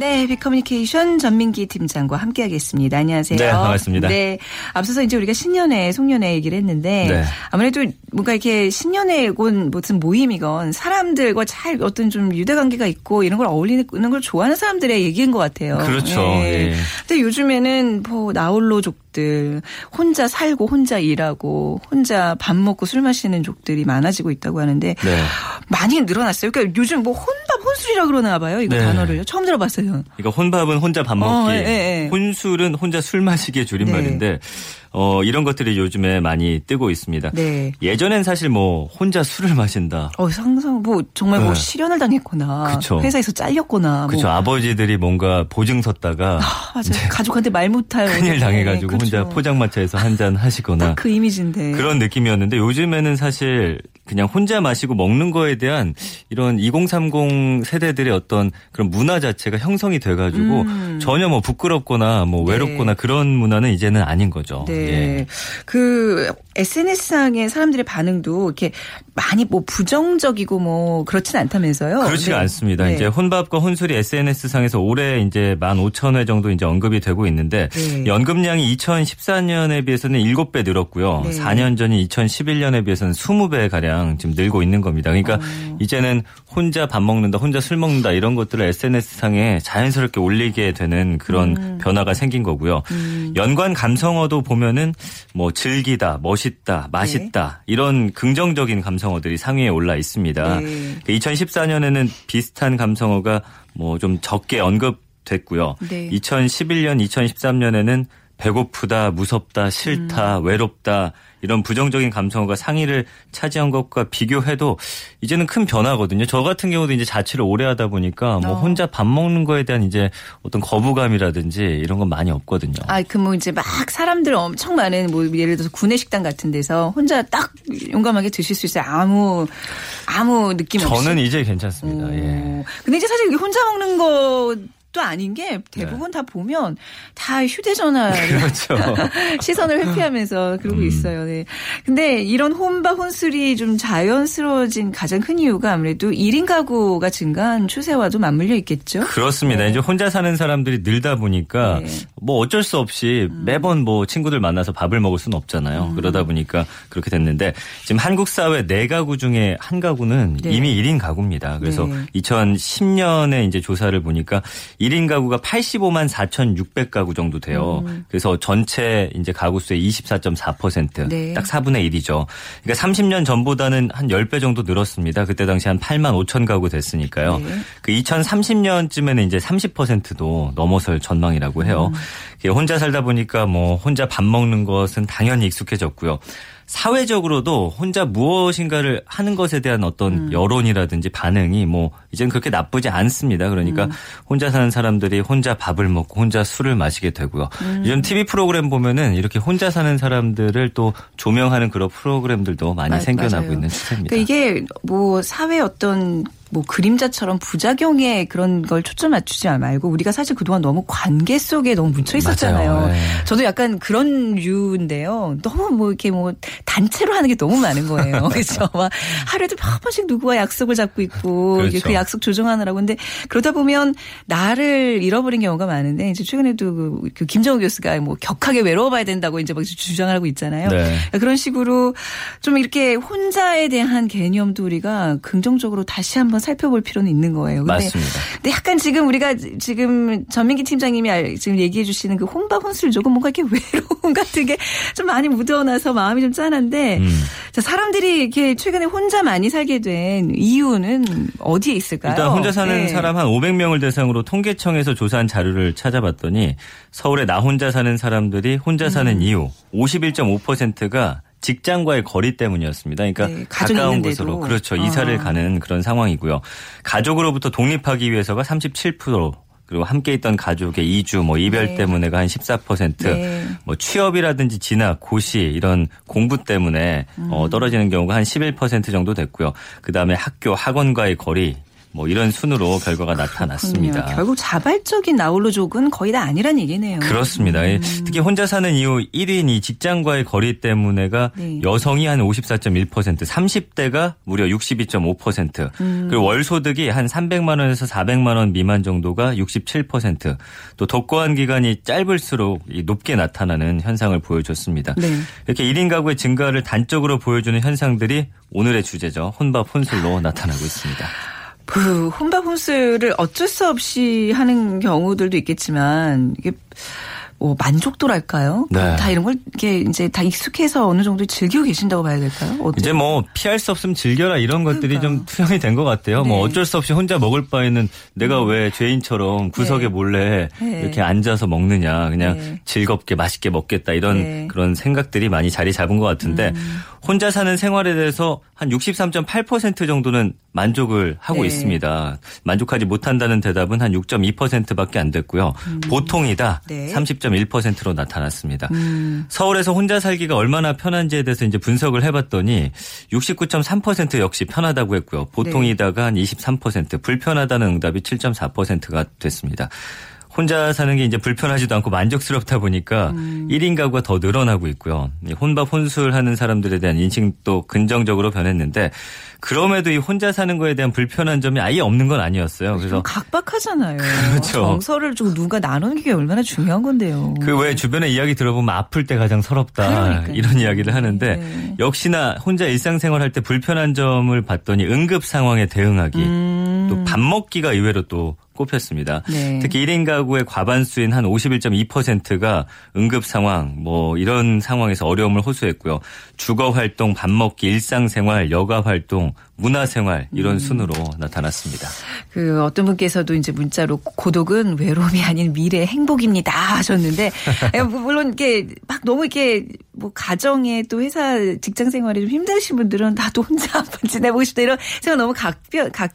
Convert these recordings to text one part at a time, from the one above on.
네, 빅커뮤니케이션 전민기 팀장과 함께하겠습니다. 안녕하세요. 네, 반갑습니다. 네, 앞서서 이제 우리가 신년회, 송년회 얘기를 했는데 네. 아무래도 뭔가 이렇게 신년회건 무슨 모임이건 사람들과 잘 어떤 좀 유대 관계가 있고 이런 걸 어울리는 걸 좋아하는 사람들의 얘기인 것 같아요. 그렇죠. 네. 예. 근데 요즘에는 뭐 나홀로 족들 혼자 살고 혼자 일하고 혼자 밥 먹고 술 마시는 족들이 많아지고 있다고 하는데 네. 많이 늘어났어요. 그러니까 요즘 뭐 혼밥 혼술이라 그러나 봐요. 이거 네. 단어를요. 처음 들어봤어요. 그러니까 혼밥은 혼자 밥 먹기, 어, 예, 예. 혼 술은 혼자 술 마시기의 줄임말인데 어, 이런 것들이 요즘에 많이 뜨고 있습니다. 네. 예전엔 사실 뭐 혼자 술을 마신다. 어, 상상 뭐 정말 뭐 네. 실현을 당했거나 그쵸. 회사에서 잘렸거나 그렇죠. 뭐 아버지들이 뭔가 보증 섰다가 맞아요. 가족한테 말 못할 큰일 당해 가지고 네, 혼자 그렇죠. 포장마차에서 한 잔 하시거나 그 이미지인데. 그런 느낌이었는데 요즘에는 사실 그냥 혼자 마시고 먹는 거에 대한 이런 2030 세대들의 어떤 그런 문화 자체가 형성이 돼가지고 음. 전혀 뭐 부끄럽거나 뭐 네. 외롭거나 그런 문화는 이제는 아닌 거죠. 네. 예. 그 SNS상의 사람들의 반응도 이렇게 많이 뭐 부정적이고 뭐 그렇진 않다면서요. 그렇지가 네. 않습니다. 네. 이제 혼밥과 혼술이 SNS 상에서 올해 이제 15,000회 정도 이제 언급이 되고 있는데 네. 연금량이 2014년에 비해서는 7배 늘었고요. 네. 4년 전인 2011년에 비해서는 20배 가량 지금 늘고 있는 겁니다. 그러니까 어. 이제는 혼자 밥 먹는다, 혼자 술 먹는다 이런 것들을 SNS 상에 자연스럽게 올리게 되는 그런 음. 변화가 생긴 거고요. 연관 감성어도 보면은 뭐 즐기다, 멋있다, 맛있다 이런 긍정적인 감성어들이 상위에 올라 있습니다. 네. 2014년에는 비슷한 감성어가 뭐 좀 적게 언급 됐고요. 네. 2011년, 2013년에는 배고프다, 무섭다, 싫다, 음. 외롭다 이런 부정적인 감성어가 상위를 차지한 것과 비교해도 이제는 큰 변화거든요. 저 같은 경우도 이제 자취를 오래 하다 보니까 뭐 어. 혼자 밥 먹는 거에 대한 이제 어떤 거부감이라든지 이런 건 많이 없거든요. 아, 그 뭐 이제 막 사람들 엄청 많은 뭐 예를 들어서 구내식당 같은 데서 혼자 딱 용감하게 드실 수 있어요. 아무 아무 느낌 없이. 저는 이제 괜찮습니다. 어. 예. 근데 이제 사실 혼자 먹는 것 도 아닌 게 대부분 다 보면 다 휴대전화를 네. 그렇죠. 시선을 회피하면서 그러고 있어요. 네. 근데 이런 혼밥 혼술이 좀 자연스러워진 가장 큰 이유가 아무래도 1인 가구가 증가한 추세와도 맞물려 있겠죠. 그렇습니다. 이제 혼자 사는 사람들이 늘다 보니까 네. 뭐 어쩔 수 없이 매번 뭐 친구들 만나서 밥을 먹을 수는 없잖아요. 그러다 보니까 그렇게 됐는데 지금 한국 사회 네 가구 중에 한 가구는 네. 이미 1인 가구입니다. 그래서 네. 2010년에 이제 조사를 보니까 1인 가구가 85만 4,600가구 정도 돼요. 음. 그래서 전체 이제 가구 수의 24.4%. 네. 딱 4분의 1이죠. 그러니까 30년 전보다는 한 10배 정도 늘었습니다. 그때 당시 한 8만 5천 가구 됐으니까요. 네. 그 2030년쯤에는 이제 30%도 넘어설 전망이라고 해요. 이게 혼자 살다 보니까 뭐 혼자 밥 먹는 것은 당연히 익숙해졌고요. 사회적으로도 혼자 무엇인가를 하는 것에 대한 어떤 여론이라든지 반응이 뭐 이제는 그렇게 나쁘지 않습니다. 그러니까 혼자 사는 사람들이 혼자 밥을 먹고 혼자 술을 마시게 되고요. 요즘 TV 프로그램 보면은 이렇게 혼자 사는 사람들을 또 조명하는 그런 프로그램들도 많이 맞- 생겨나고 맞아요. 있는 추세입니다. 그러니까 이게 뭐 사회 어떤 뭐 그림자처럼 부작용에 그런 걸 초점 맞추지 말고 우리가 사실 그동안 너무 관계 속에 너무 묻혀 있었잖아요. 네. 저도 약간 그런 류인데요. 너무 뭐 이렇게 뭐 단체로 하는 게 너무 많은 거예요. 그렇죠. 막 하루에도 몇 번씩 누구와 약속을 잡고 있고 그렇죠. 그 약속 조정하느라고 근데 그러다 보면 나를 잃어버린 경우가 많은데 이제 최근에도 그, 그 김정우 교수가 뭐 격하게 외로워봐야 된다고 이제 막 주장하고 있잖아요. 네. 그런 식으로 좀 이렇게 혼자에 대한 개념도 우리가 긍정적으로 다시 한번 살펴볼 필요는 있는 거예요. 근데, 맞습니다. 근데 약간 지금 우리가 지금 전민기 팀장님이 알- 지금 얘기해 주시는 그 혼밥 혼술 조금 뭔가 이렇게 외로움 같은 게 좀 많이 묻어나서 마음이 좀 짠한데 음. 자, 사람들이 이렇게 최근에 혼자 많이 살게 된 이유는 어디에 있을까요? 일단 혼자 사는 네. 사람 한 500명을 대상으로 통계청에서 조사한 자료를 찾아봤더니 서울에 나 혼자 사는 사람들이 혼자 사는 음. 이유 51.5%가 직장과의 거리 때문이었습니다. 그러니까 네, 가까운. 곳으로 그렇죠 이사를 아. 가는 그런 상황이고요. 가족으로부터 독립하기 위해서가 37%. 그리고 함께 있던 가족의 이주, 뭐 이별 네. 때문에가 한 14%, 네. 뭐 취업이라든지 진학, 고시 이런 공부 때문에 어, 음. 떨어지는 경우가 한 11% 정도 됐고요. 그 다음에 학교, 학원과의 거리 뭐 이런 순으로 결과가 나타났습니다. 그렇군요. 결국 자발적인 나홀로족은 거의 다 아니란 얘기네요. 그렇습니다. 음. 특히 혼자 사는 이후 1인 이 직장과의 거리 때문에가 네. 여성이 한 54.1%, 30대가 무려 62.5%, 음. 그리고 월 소득이 한 300만 원에서 400만 원 미만 정도가 67%, 또 독거한 기간이 짧을수록 높게 나타나는 현상을 보여줬습니다. 네. 이렇게 1인 가구의 증가를 단적으로 보여주는 현상들이 오늘의 주제죠. 혼밥 혼술로 나타나고 있습니다. 그 혼밥 혼술을 어쩔 수 없이 하는 경우들도 있겠지만 이게 뭐 만족도랄까요? 네. 다 이런 걸 이게 이제 다 익숙해서 어느 정도 즐기고 계신다고 봐야 될까요? 어때요? 이제 뭐 피할 수 없으면 즐겨라 이런 것들이 그러니까요. 좀 투영이 된 것 같아요. 뭐 네. 뭐 어쩔 수 없이 혼자 먹을 바에는 내가 음. 왜 죄인처럼 구석에 네. 몰래 네. 이렇게 앉아서 먹느냐 그냥 네. 즐겁게 맛있게 먹겠다 이런 네. 그런 생각들이 많이 자리 잡은 것 같은데 음. 혼자 사는 생활에 대해서 한 63.8% 정도는 만족을 하고 네. 있습니다. 만족하지 못한다는 대답은 한 6.2%밖에 안 됐고요. 음. 보통이다 네. 30.1%로 나타났습니다. 음. 서울에서 혼자 살기가 얼마나 편한지에 대해서 이제 분석을 해봤더니 69.3% 역시 편하다고 했고요. 보통이다가 한 23%, 불편하다는 응답이 7.4%가 됐습니다. 혼자 사는 게 이제 불편하지도 않고 만족스럽다 보니까 음. 1인 가구가 더 늘어나고 있고요. 혼밥 혼술 하는 사람들에 대한 인식도 긍정적으로 변했는데 그럼에도 이 혼자 사는 거에 대한 불편한 점이 아예 없는 건 아니었어요. 그래서 각박하잖아요. 그렇죠. 정서를 좀 누가 나누는 게 얼마나 중요한 건데요. 그 왜 주변에 이야기 들어보면 아플 때 가장 서럽다 그러니까요. 이런 이야기를 하는데 네. 역시나 혼자 일상생활 할 때 불편한 점을 봤더니 응급 상황에 대응하기 음. 또밥 먹기가 의외로 또 꼽혔습니다. 네. 특히 1인 가구의 과반수인 한 51.2%가 응급 상황 뭐 이런 상황에서 어려움을 호소했고요. 주거 활동, 밥 먹기, 일상생활, 여가 활동, 문화생활 이런 음. 순으로 나타났습니다. 그 어떤 분께서도 이제 문자로 고독은 외로움이 아닌 미래 행복입니다 하셨는데 예, 뭐 물론 이게 막 너무 이렇게 뭐 가정에 또 회사 직장 생활이 좀 힘드신 분들은 나도 혼자 한번 지내보고 싶다 이런 생각 너무 각별 각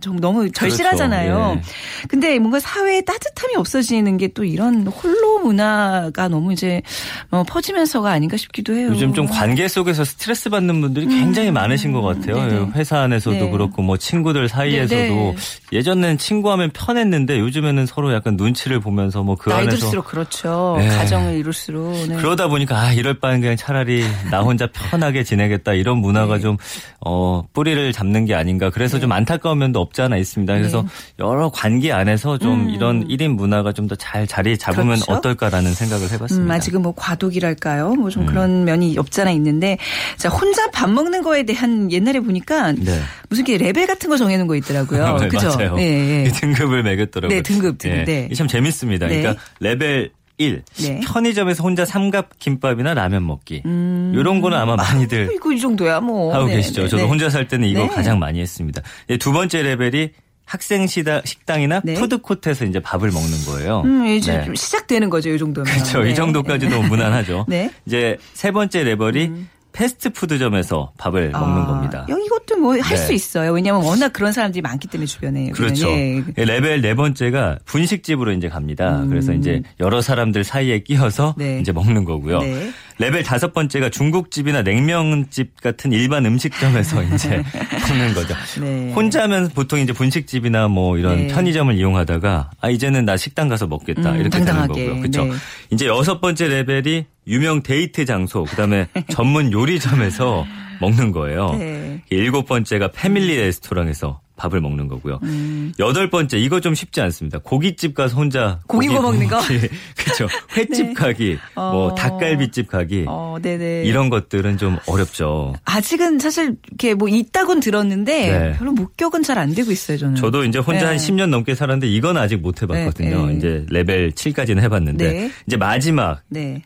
좀 너무 절실하잖아요. 그렇죠. 예. 근데 뭔가 사회에 따뜻함이 없어지는 게 또 이런 홀로 문화가 너무 이제 어, 퍼지면서가 아닌가 싶기도 해요. 요즘 좀 관계 속에서 스트레스 받는 분들이 굉장히 음. 많으신 것 같아요. 네네. 회사 안에서도 네. 그렇고 뭐 친구들 사이에서도 네네. 예전엔 친구하면 편했는데 요즘에는 서로 약간 눈치를 보면서 뭐 그 안에서 들수록 그렇죠. 네. 가정을 이룰수록 네. 그러다 보니까 아 이럴 바엔 그냥 차라리 나 혼자 편하게 지내겠다 이런 문화가 네. 좀 어, 뿌리를 잡는 게 아닌가. 그래서 네. 좀 안타까운 면도 없지 않아 있습니다. 그래서 네. 여러 관계 안에서 좀 음. 이런 1인 문화가 좀 더 잘 자리 잡으면 그렇죠? 어떨까라는 생각을 해봤습니다. 음, 아직은 뭐 과도기랄까요? 뭐좀 음. 그런 면이 없지 않아 있는데 자 혼자 밥 먹는 거에 대한 옛날에 보니까 네. 무슨 게 레벨 같은 거 정해놓은 거 있더라고요. 네, 그죠? 맞아요. 예, 예. 등급을 매겼더라고요. 네, 등급, 등급. 예. 네. 참 재밌습니다. 네. 그러니까 레벨 1. 네. 편의점에서 혼자 삼각 김밥이나 라면 먹기. 음. 이런 거는 아마 많이들 아, 이거 이 정도야 뭐 하고 네, 계시죠. 네, 저도 네. 혼자 살 때는 이거 가장 많이 했습니다. 두 번째 레벨이 학생 시다, 식당이나 네. 푸드코트에서 이제 밥을 먹는 거예요. 음, 이제 네. 좀 시작되는 거죠, 이 정도면. 그렇죠. 네. 이 정도까지도 무난하죠. 네. 이제 세 번째 레벨이 음. 패스트푸드점에서 밥을 아, 먹는 겁니다. 이것도 뭐 할수 네. 있어요. 왜냐하면 워낙 그런 사람들이 많기 때문에 주변에. 그렇죠. 예. 레벨 네 번째가 분식집으로 이제 갑니다. 음. 그래서 이제 여러 사람들 사이에 끼어서 네. 이제 먹는 거고요. 네. 레벨 다섯 번째가 중국집이나 냉면집 같은 일반 음식점에서 이제 먹는 거죠. 네. 혼자면 보통 이제 분식집이나 뭐 이런 네. 편의점을 이용하다가 아 이제는 나 식당 가서 먹겠다 음, 이렇게 당당하게. 되는 거고요. 그렇죠. 네. 이제 여섯 번째 레벨이 유명 데이트 장소 그다음에 전문 요리점에서 먹는 거예요. 네. 일곱 번째가 패밀리 레스토랑에서 밥을 먹는 거고요. 음. 여덟 번째 이거 좀 쉽지 않습니다. 고깃집 가서 혼자 고기, 고기 먹는 거. 그렇죠. 횟집 네. 가기, 어. 뭐 닭갈비집 가기. 어, 네네. 이런 것들은 좀 어렵죠. 아직은 사실 이렇게 뭐 있다곤 들었는데 네. 별로 목격은 잘 안 되고 있어요, 저는. 저도 이제 혼자 네. 한 10년 넘게 살았는데 이건 아직 못 해봤거든요. 네, 네. 이제 레벨 7까지는 해봤는데 네. 이제 마지막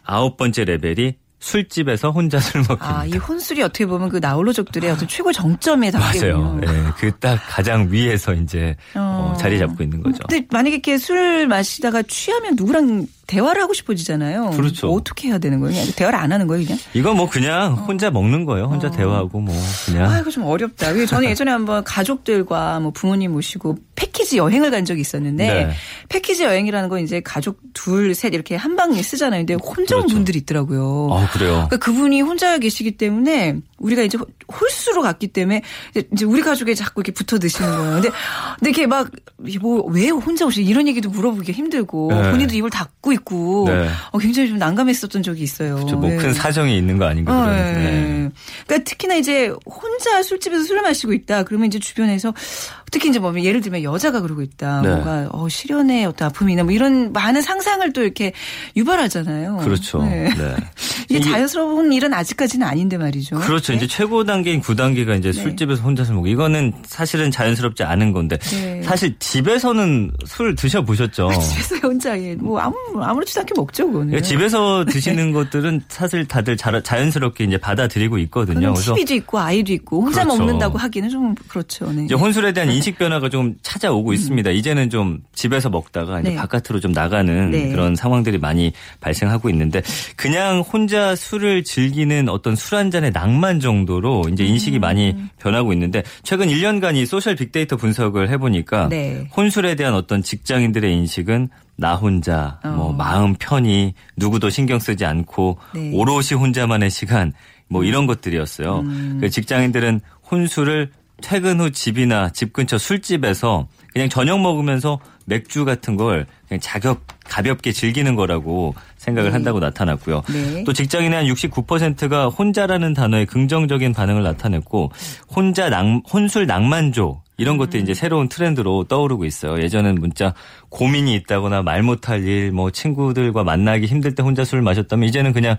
아홉 번째 레벨이 술집에서 혼자 술 먹기. 아, 이 혼술이 어떻게 보면 그 나홀로족들의 어떤 최고 정점에 맞아요. 예, 네, 그딱 가장 위에서 이제 어. 어, 자리 잡고 있는 거죠. 근데 만약에 이렇게 술 마시다가 취하면 누구랑 대화를 하고 싶어지잖아요. 그렇죠. 뭐 어떻게 해야 되는 거예요? 대화를 안 하는 거예요, 그냥? 이거 뭐 그냥 혼자 먹는 거예요. 혼자 어. 대화하고 뭐 그냥. 아, 이거 좀 어렵다. 저는 예전에 한번 가족들과 뭐 부모님 모시고 패키지 여행을 간 적이 있었는데 네. 패키지 여행이라는 건 이제 가족 둘, 셋 이렇게 한 방에 쓰잖아요. 근데 혼자 온 그렇죠. 분들이 있더라고요. 아, 그래요? 그러니까 그분이 혼자 계시기 때문에 우리가 이제 홀수로 갔기 때문에 이제 우리 가족에 자꾸 이렇게 붙어 드시는 거예요. 근데 근데 이렇게 막 뭐 왜 혼자 오시 이런 얘기도 물어보기 힘들고 네. 본인도 입을 닫고 있고 네. 어, 굉장히 좀 난감했었던 적이 있어요. 뭐큰 네. 사정이 있는 거 아닌가. 네. 그러니까 특히나 이제 혼자 술집에서 술을 마시고 있다. 그러면 이제 주변에서 특히 이제 뭐 예를 들면 여자가 그러고 있다. 네. 뭔가 어, 실연의 어떤 아픔이나 뭐 이런 많은 상상을 또 이렇게 유발하잖아요. 그렇죠. 네. 네. 이게 자연스러운 일은 아직까지는 아닌데 말이죠. 그렇죠. 네? 이제 최고 단계인 9단계가 이제 네. 술집에서 혼자서 먹고 이거는 사실은 자연스럽지 않은 건데 네. 사실 집에서는 술 드셔 보셨죠? 아, 집에서 혼자 예. 뭐 아무 아무렇지도 않게 먹죠, 그거는. 예, 집에서 드시는 것들은 사실 다들 자, 자연스럽게 이제 받아들이고 있거든요. TV도 있고 아이도 있고 혼자 그렇죠. 먹는다고 하기는 좀 그렇죠. 네. 이제 혼술에 대한 인식 변화가 좀 찾아오고 음. 있습니다. 이제는 좀 집에서 먹다가 이제 네. 바깥으로 좀 나가는 네. 그런 상황들이 많이 발생하고 있는데 그냥 혼자 술을 즐기는 어떤 술 한 잔의 낭만 정도로 이제 인식이 음. 많이 변하고 있는데 최근 1년간 이 소셜 빅데이터 분석을 해보니까 네. 혼술에 대한 어떤 직장인들의 인식은 나 혼자 어. 뭐 마음 편히 누구도 신경 쓰지 않고 네. 오롯이 혼자만의 시간 뭐 이런 것들이었어요. 음. 그 직장인들은 혼술을 퇴근 후 집이나 집 근처 술집에서 그냥 저녁 먹으면서 맥주 같은 걸 그냥 자격 가볍게 즐기는 거라고 생각을 네. 한다고 나타났고요. 네. 또 직장인의 한 69%가 혼자라는 단어에 긍정적인 반응을 나타냈고 혼자 낭, 혼술 낭만조 이런 것도 음. 이제 새로운 트렌드로 떠오르고 있어요. 예전엔 문자 고민이 있다거나 말 못할 일, 뭐 친구들과 만나기 힘들 때 혼자 술을 마셨다면 이제는 그냥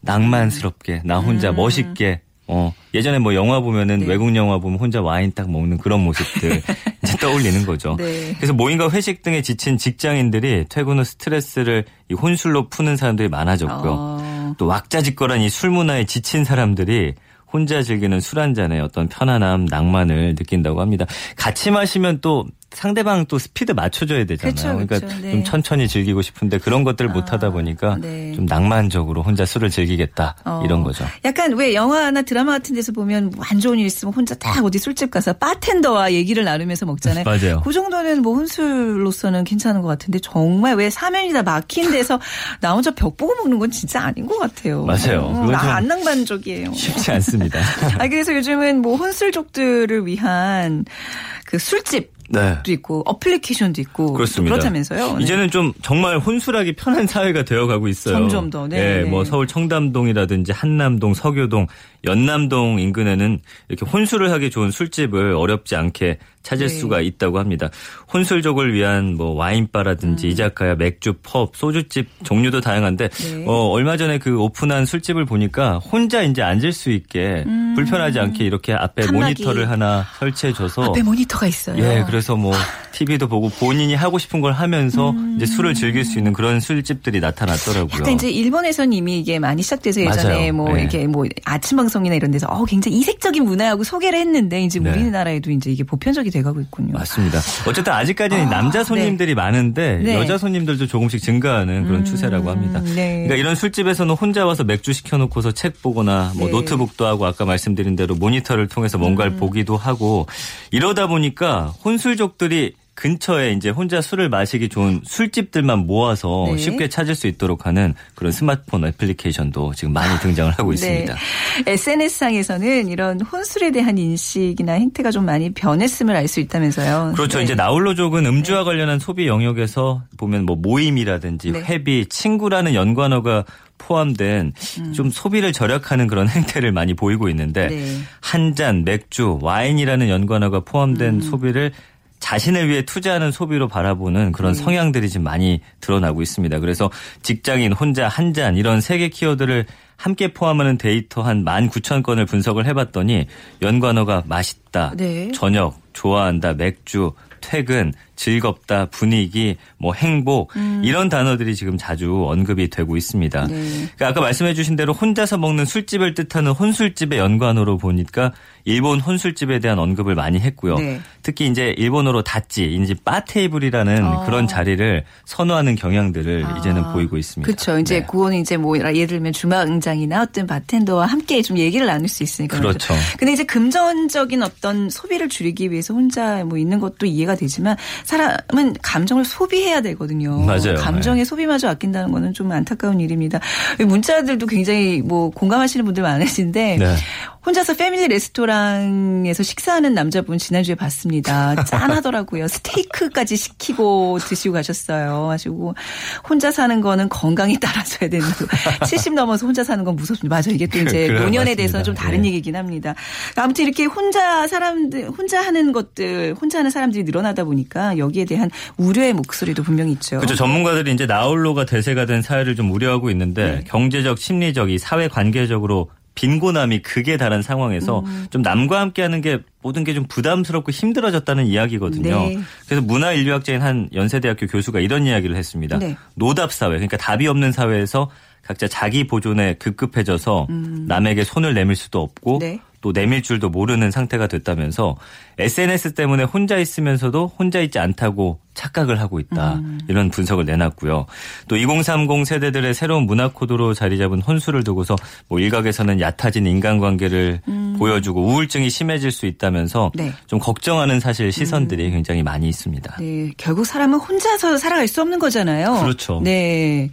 낭만스럽게 나 혼자 음. 멋있게 어, 예전에 뭐 영화 보면은 네. 외국 영화 보면 혼자 와인 딱 먹는 그런 모습들 이제 떠올리는 거죠. 네. 그래서 모임과 회식 등에 지친 직장인들이 퇴근 후 스트레스를 이 혼술로 푸는 사람들이 많아졌고요. 어. 또 왁자지껄한 이 술 문화에 지친 사람들이 혼자 즐기는 술 한 잔의 어떤 편안함, 낭만을 느낀다고 합니다. 같이 마시면 또 상대방 또 스피드 맞춰줘야 되잖아요. 그쵸, 그러니까 그쵸, 네. 좀 천천히 즐기고 싶은데 그런 것들을 아, 못 하다 보니까 네. 좀 낭만적으로 혼자 술을 즐기겠다 어, 이런 거죠. 약간 왜 영화나 드라마 같은 데서 보면 뭐 안 좋은 일 있으면 혼자 딱 어디 술집 가서 바텐더와 얘기를 나누면서 먹잖아요. 맞아요. 그 정도는 뭐 혼술로서는 괜찮은 것 같은데 정말 왜 사면이 다 막힌 데서 나 혼자 벽 보고 먹는 건 진짜 아닌 것 같아요. 맞아요. 어, 나안 낭만적이에요. 쉽지 않습니다. 아 그래서 요즘은 뭐 혼술족들을 위한 그 술집 네. 도 있고 어플리케이션도 있고 그렇습니다. 그렇다면서요. 네. 이제는 좀 정말 혼술하기 편한 사회가 되어가고 있어요. 점점 더. 네. 네. 뭐 서울 청담동이라든지 한남동, 서교동, 연남동 인근에는 이렇게 혼술을 하기 좋은 술집을 어렵지 않게 찾을 네. 수가 있다고 합니다. 혼술족을 위한 뭐 와인바라든지 음. 이자카야, 맥주, 펍, 소주집 종류도 다양한데 네. 어, 얼마 전에 그 오픈한 술집을 보니까 혼자 이제 앉을 수 있게 음. 불편하지 않게 이렇게 앞에 칸막이. 모니터를 하나 설치해줘서 앞에 모니터가 있어요. 예, 그래서 뭐 TV도 보고 본인이 하고 싶은 걸 하면서 음. 이제 술을 즐길 수 있는 그런 술집들이 나타났더라고요. 약간 이제 일본에서는 이미 이게 많이 시작돼서 예전에 맞아요. 뭐 네. 이렇게 뭐 아침 방송이나 이런 데서 어 굉장히 이색적인 문화하고 소개를 했는데 이제 네. 우리나라에도 이제 이게 보편적이 돼가고 있군요. 맞습니다. 어쨌든 아직까지는 아, 남자 네. 손님들이 네. 많은데 네. 여자 손님들도 조금씩 증가하는 그런 음, 추세라고 합니다. 네. 그러니까 이런 술집에서는 혼자 와서 맥주 시켜놓고서 책 보거나 뭐 네. 노트북도 하고 아까 말씀드린 대로 모니터를 통해서 뭔가를 음. 보기도 하고 이러다 보니까 혼술 족들이 근처에 이제 혼자 술을 마시기 좋은 술집들만 모아서 네. 쉽게 찾을 수 있도록 하는 그런 스마트폰 애플리케이션도 지금 많이 등장을 하고 네. 있습니다. SNS상에서는 이런 혼술에 대한 인식이나 행태가 좀 많이 변했음을 알 수 있다면서요. 그렇죠. 네. 이제 나홀로족은 음주와 네. 관련한 소비 영역에서 보면 뭐 모임이라든지 네. 회비, 친구라는 연관어가 포함된 음. 좀 소비를 절약하는 그런 행태를 많이 보이고 있는데 네. 한잔 맥주, 와인이라는 연관어가 포함된 음. 소비를 자신을 위해 투자하는 소비로 바라보는 그런 음. 성향들이 지금 많이 드러나고 있습니다. 그래서 직장인 혼자 한 잔 이런 세 개 키워드를 함께 포함하는 데이터 한 19,000건을 분석을 해봤더니 연관어가 맛있다, 네. 저녁, 좋아한다, 맥주, 퇴근, 즐겁다, 분위기, 뭐 행복 음. 이런 단어들이 지금 자주 언급이 되고 있습니다. 네. 그러니까 아까 말씀해 주신 대로 혼자서 먹는 술집을 뜻하는 혼술집의 연관어로 보니까 일본 혼술집에 대한 언급을 많이 했고요. 네. 특히 이제 일본어로 닷지, 이제 바 테이블이라는 어. 그런 자리를 선호하는 경향들을 아. 이제는 보이고 있습니다. 그렇죠. 이제 네. 그거는 이제 뭐 예를 들면 주막응장이나 어떤 바텐더와 함께 좀 얘기를 나눌 수 있으니까. 그렇죠. 근데 이제 금전적인 어떤 소비를 줄이기 위해서 혼자 뭐 있는 것도 이해가 되지만 사람은 감정을 소비해야 되거든요. 맞아요. 감정의 네. 소비마저 아낀다는 거는 좀 안타까운 일입니다. 문자들도 굉장히 뭐 공감하시는 분들 많으신데 네. 혼자서 패밀리 레스토랑에서 식사하는 남자분 지난주에 봤습니다. 짠하더라고요. 스테이크까지 시키고 드시고 가셨어요. 가지고 혼자 사는 거는 건강이 따라줘야 된다고. 70 넘어서 혼자 사는 건 무섭습니다. 맞아. 이게 또 이제 노년에 대해서 좀 다른 네. 얘기긴 합니다. 아무튼 이렇게 혼자 사람들 혼자 하는 것들 혼자 하는 사람들이 늘어나다 보니까 여기에 대한 우려의 목소리도 분명히 있죠. 그렇죠. 전문가들이 이제 나홀로가 대세가 된 사회를 좀 우려하고 있는데 네. 경제적, 심리적, 이 사회 관계적으로 빈곤함이 극에 달한 상황에서 음. 좀 남과 함께하는 게 모든 게 좀 부담스럽고 힘들어졌다는 이야기거든요. 네. 그래서 문화인류학자인 한 연세대학교 교수가 이런 이야기를 했습니다. 네. 노답 사회, 그러니까 답이 없는 사회에서 각자 자기 보존에 급급해져서 음. 남에게 손을 내밀 수도 없고 네. 또 내밀 줄도 모르는 상태가 됐다면서 SNS 때문에 혼자 있으면서도 혼자 있지 않다고 착각을 하고 있다. 음. 이런 분석을 내놨고요. 또 2030 세대들의 새로운 문화 코드로 자리 잡은 혼수를 두고서 뭐 일각에서는 얕아진 인간관계를 음. 보여주고 우울증이 심해질 수 있다면서 네. 좀 걱정하는 사실 시선들이 음. 굉장히 많이 있습니다. 네, 결국 사람은 혼자서 살아갈 수 없는 거잖아요. 그렇죠. 네.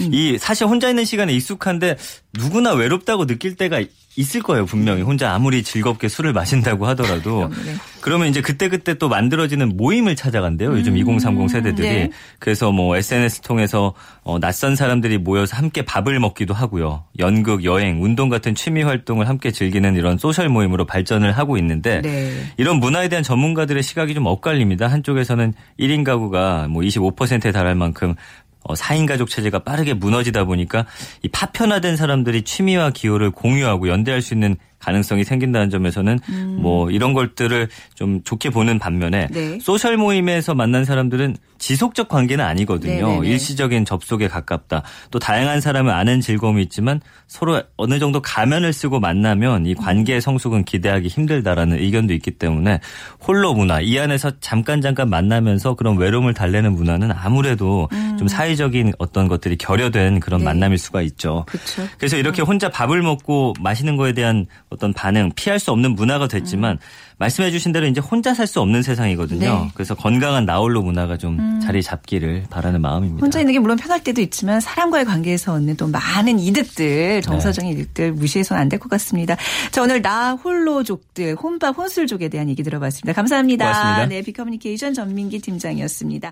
음. 이 사실 혼자 있는 시간에 익숙한데 누구나 외롭다고 느낄 때가 있을 거예요 분명히 혼자 아무리 즐겁게 술을 마신다고 하더라도 네. 그러면 이제 그때 그때 또 만들어지는 모임을 찾아간대요 요즘 음. 2030 세대들이 네. 그래서 뭐 SNS 통해서 어, 낯선 사람들이 모여서 함께 밥을 먹기도 하고요 연극 여행 운동 같은 취미 활동을 함께 즐기는 이런 소셜 모임으로 발전을 하고 있는데 네. 이런 문화에 대한 전문가들의 시각이 좀 엇갈립니다 한쪽에서는 1인 가구가 뭐 25%에 달할 만큼 어, 4인 가족 체제가 빠르게 무너지다 보니까 이 파편화된 사람들이 취미와 기호를 공유하고 연대할 수 있는 가능성이 생긴다는 점에서는 음. 뭐 이런 것들을 좀 좋게 보는 반면에 네. 소셜 모임에서 만난 사람들은 지속적 관계는 아니거든요. 네네네. 일시적인 접속에 가깝다. 또 다양한 사람을 아는 즐거움이 있지만 서로 어느 정도 가면을 쓰고 만나면 이 관계의 성숙은 기대하기 힘들다라는 의견도 있기 때문에 홀로 문화 이 안에서 잠깐 잠깐 만나면서 그런 외로움을 달래는 문화는 아무래도 음. 좀 사회적인 어떤 것들이 결여된 그런 네. 만남일 수가 있죠. 그쵸. 그래서 이렇게 혼자 밥을 먹고 마시는 거에 대한 어떤 반응 피할 수 없는 문화가 됐지만 음. 말씀해 주신 대로 이제 혼자 살 수 없는 세상이거든요. 네. 그래서 건강한 나홀로 문화가 좀 음. 자리 잡기를 바라는 마음입니다. 혼자 있는 게 물론 편할 때도 있지만 사람과의 관계에서 얻는 또 많은 이득들, 정서적인 네. 이득들 무시해서는 안 될 것 같습니다. 자, 오늘 나 홀로족들, 혼밥 혼술족에 대한 얘기 들어봤습니다. 감사합니다. 고맙습니다. 네, 비커뮤니케이션 전민기 팀장이었습니다.